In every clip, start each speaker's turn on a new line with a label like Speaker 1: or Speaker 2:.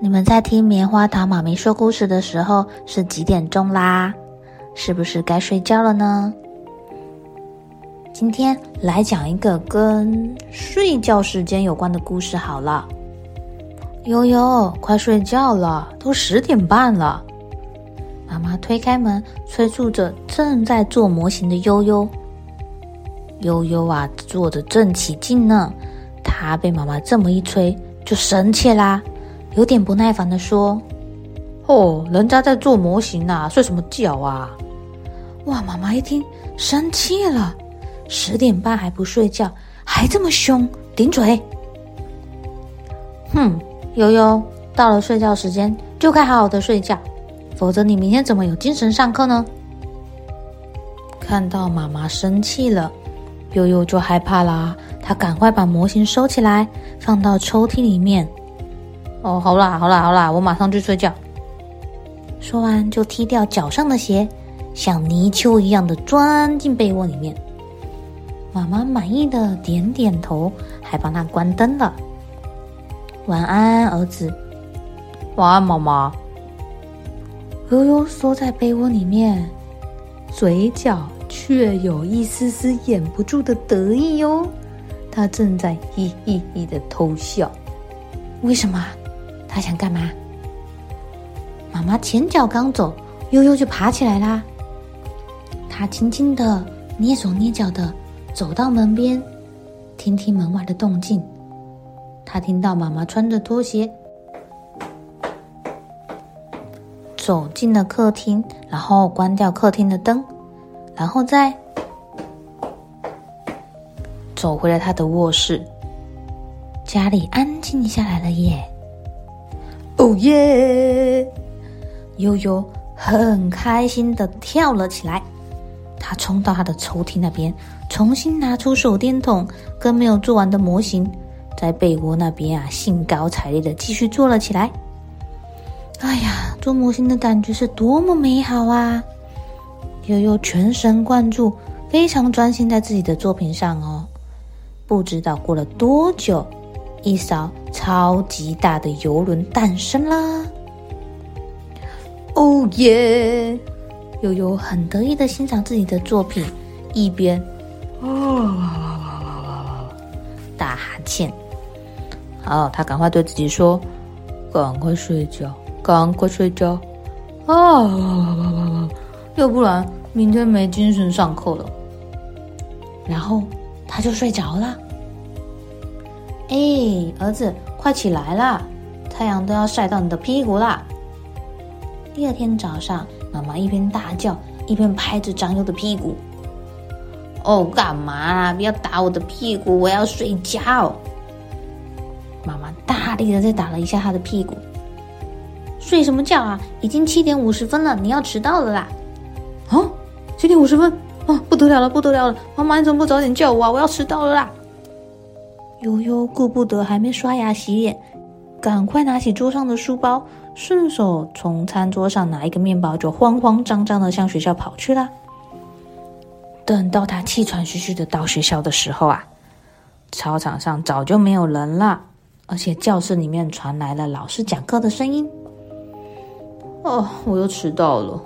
Speaker 1: 你们在听棉花糖妈咪说故事的时候是几点钟啦？是不是该睡觉了呢？今天来讲一个跟睡觉时间有关的故事好了。悠悠，快睡觉了，都十点半了。妈妈推开门，催促着正在做模型的悠悠。悠悠啊，做得正起劲呢。他被妈妈这么一催，就生气啦。有点不耐烦的说：“哦，人家在做模型呢，睡什么觉啊？”哇，妈妈一听生气了，十点半还不睡觉，还这么凶，顶嘴！哼，悠悠，到了睡觉时间就该好好的睡觉，否则你明天怎么有精神上课呢？看到妈妈生气了，悠悠就害怕啦，他赶快把模型收起来，放到抽屉里面。哦，好啦，好啦，好啦，我马上去睡觉。说完，就踢掉脚上的鞋，像泥鳅一样的钻进被窝里面。妈妈满意的点点头，还帮他关灯了。晚安，儿子。晚安，妈妈。悠悠缩在被窝里面，嘴角却有一丝丝掩不住的得意哟。他正在嘿嘿嘿的偷笑。为什么？他想干嘛？妈妈前脚刚走，悠悠就爬起来啦。他轻轻的蹑手蹑脚的走到门边，听听门外的动静。他听到妈妈穿着拖鞋走进了客厅，然后关掉客厅的灯，然后再走回了他的卧室。家里安静下来了耶。哦耶！悠悠很开心的跳了起来，他冲到他的抽屉那边，重新拿出手电筒跟没有做完的模型，在被窝那边啊，兴高采烈的继续做了起来。哎呀，做模型的感觉是多么美好啊！悠悠全神贯注，非常专心在自己的作品上哦。不知道过了多久。一艘超级大的游轮诞生啦！哦耶！悠悠很得意的欣赏自己的作品，一边啊打哈欠。好，他赶快对自己说：“赶快睡觉，赶快睡觉啊！要不然明天没精神上课了。”然后他就睡着了。哎，儿子，快起来啦！太阳都要晒到你的屁股啦！第二天早上，妈妈一边大叫，一边拍着张优的屁股。哦，干嘛啊？不要打我的屁股，我要睡觉。妈妈大力的再打了一下他的屁股。睡什么觉啊？已经七点五十分了，你要迟到了啦！啊，七点五十分啊，不得了了，不得了了！妈妈，你怎么不早点叫我啊？我要迟到了啦！悠悠顾不得还没刷牙洗脸，赶快拿起桌上的书包，顺手从餐桌上拿一个面包，就慌慌张张的向学校跑去了。等到他气喘吁吁的到学校的时候啊，操场上早就没有人了，而且教室里面传来了老师讲课的声音。哦，我又迟到了。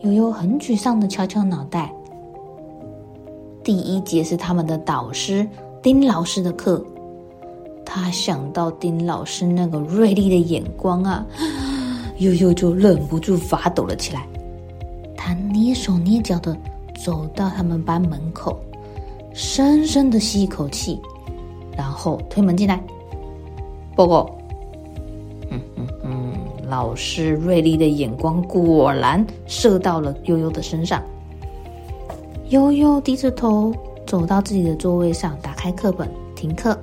Speaker 1: 悠悠很沮丧的敲敲脑袋。第一节是他们的导师。丁老师的课，他想到丁老师那个锐利的眼光啊，悠悠就忍不住发抖了起来。他蹑手蹑脚的走到他们班门口，深深的吸一口气，然后推门进来。报告。嗯嗯嗯，老师锐利的眼光果然射到了悠悠的身上。悠悠低着头走到自己的座位上，打开课本，听课。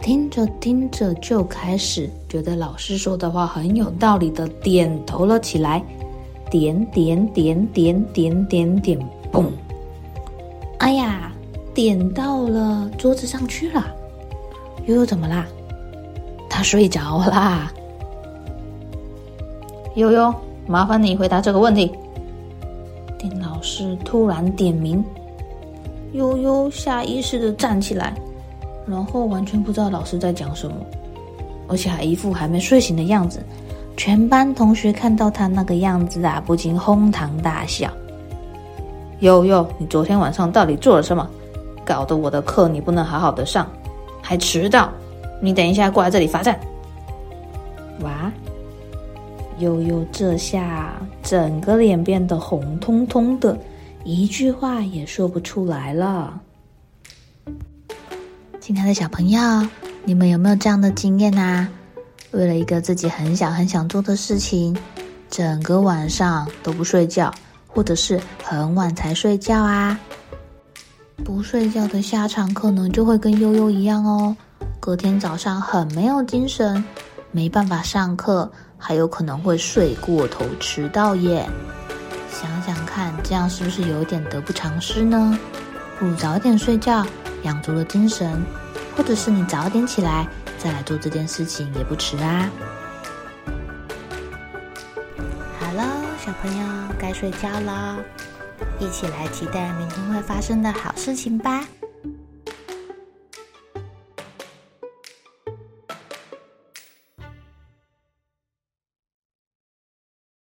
Speaker 1: 听着听着，就开始觉得老师说的话很有道理的点头了起来。点点点点点点点，嘣！哎呀，点到了桌子上去了。悠悠怎么啦？他睡着啦。悠悠，麻烦你回答这个问题。丁老师突然点名，悠悠下意识的站起来，然后完全不知道老师在讲什么，而且还一副还没睡醒的样子。全班同学看到他那个样子啊，不禁哄堂大笑。悠悠，你昨天晚上到底做了什么？搞得我的课你不能好好的上，还迟到。你等一下过来这里罚站。哇！悠悠这下整个脸变得红彤彤的，一句话也说不出来了。亲爱的小朋友，你们有没有这样的经验啊？为了一个自己很想很想做的事情，整个晚上都不睡觉，或者是很晚才睡觉啊？不睡觉的下场可能就会跟悠悠一样哦，隔天早上很没有精神，没办法上课。还有可能会睡过头迟到耶，想想，这样是不是有点得不偿失呢？不如早点睡觉，养足了精神，或者是你早点起来再来做这件事情也不迟啊。好了，小朋友该睡觉了，一起来期待明天会发生的好事情吧。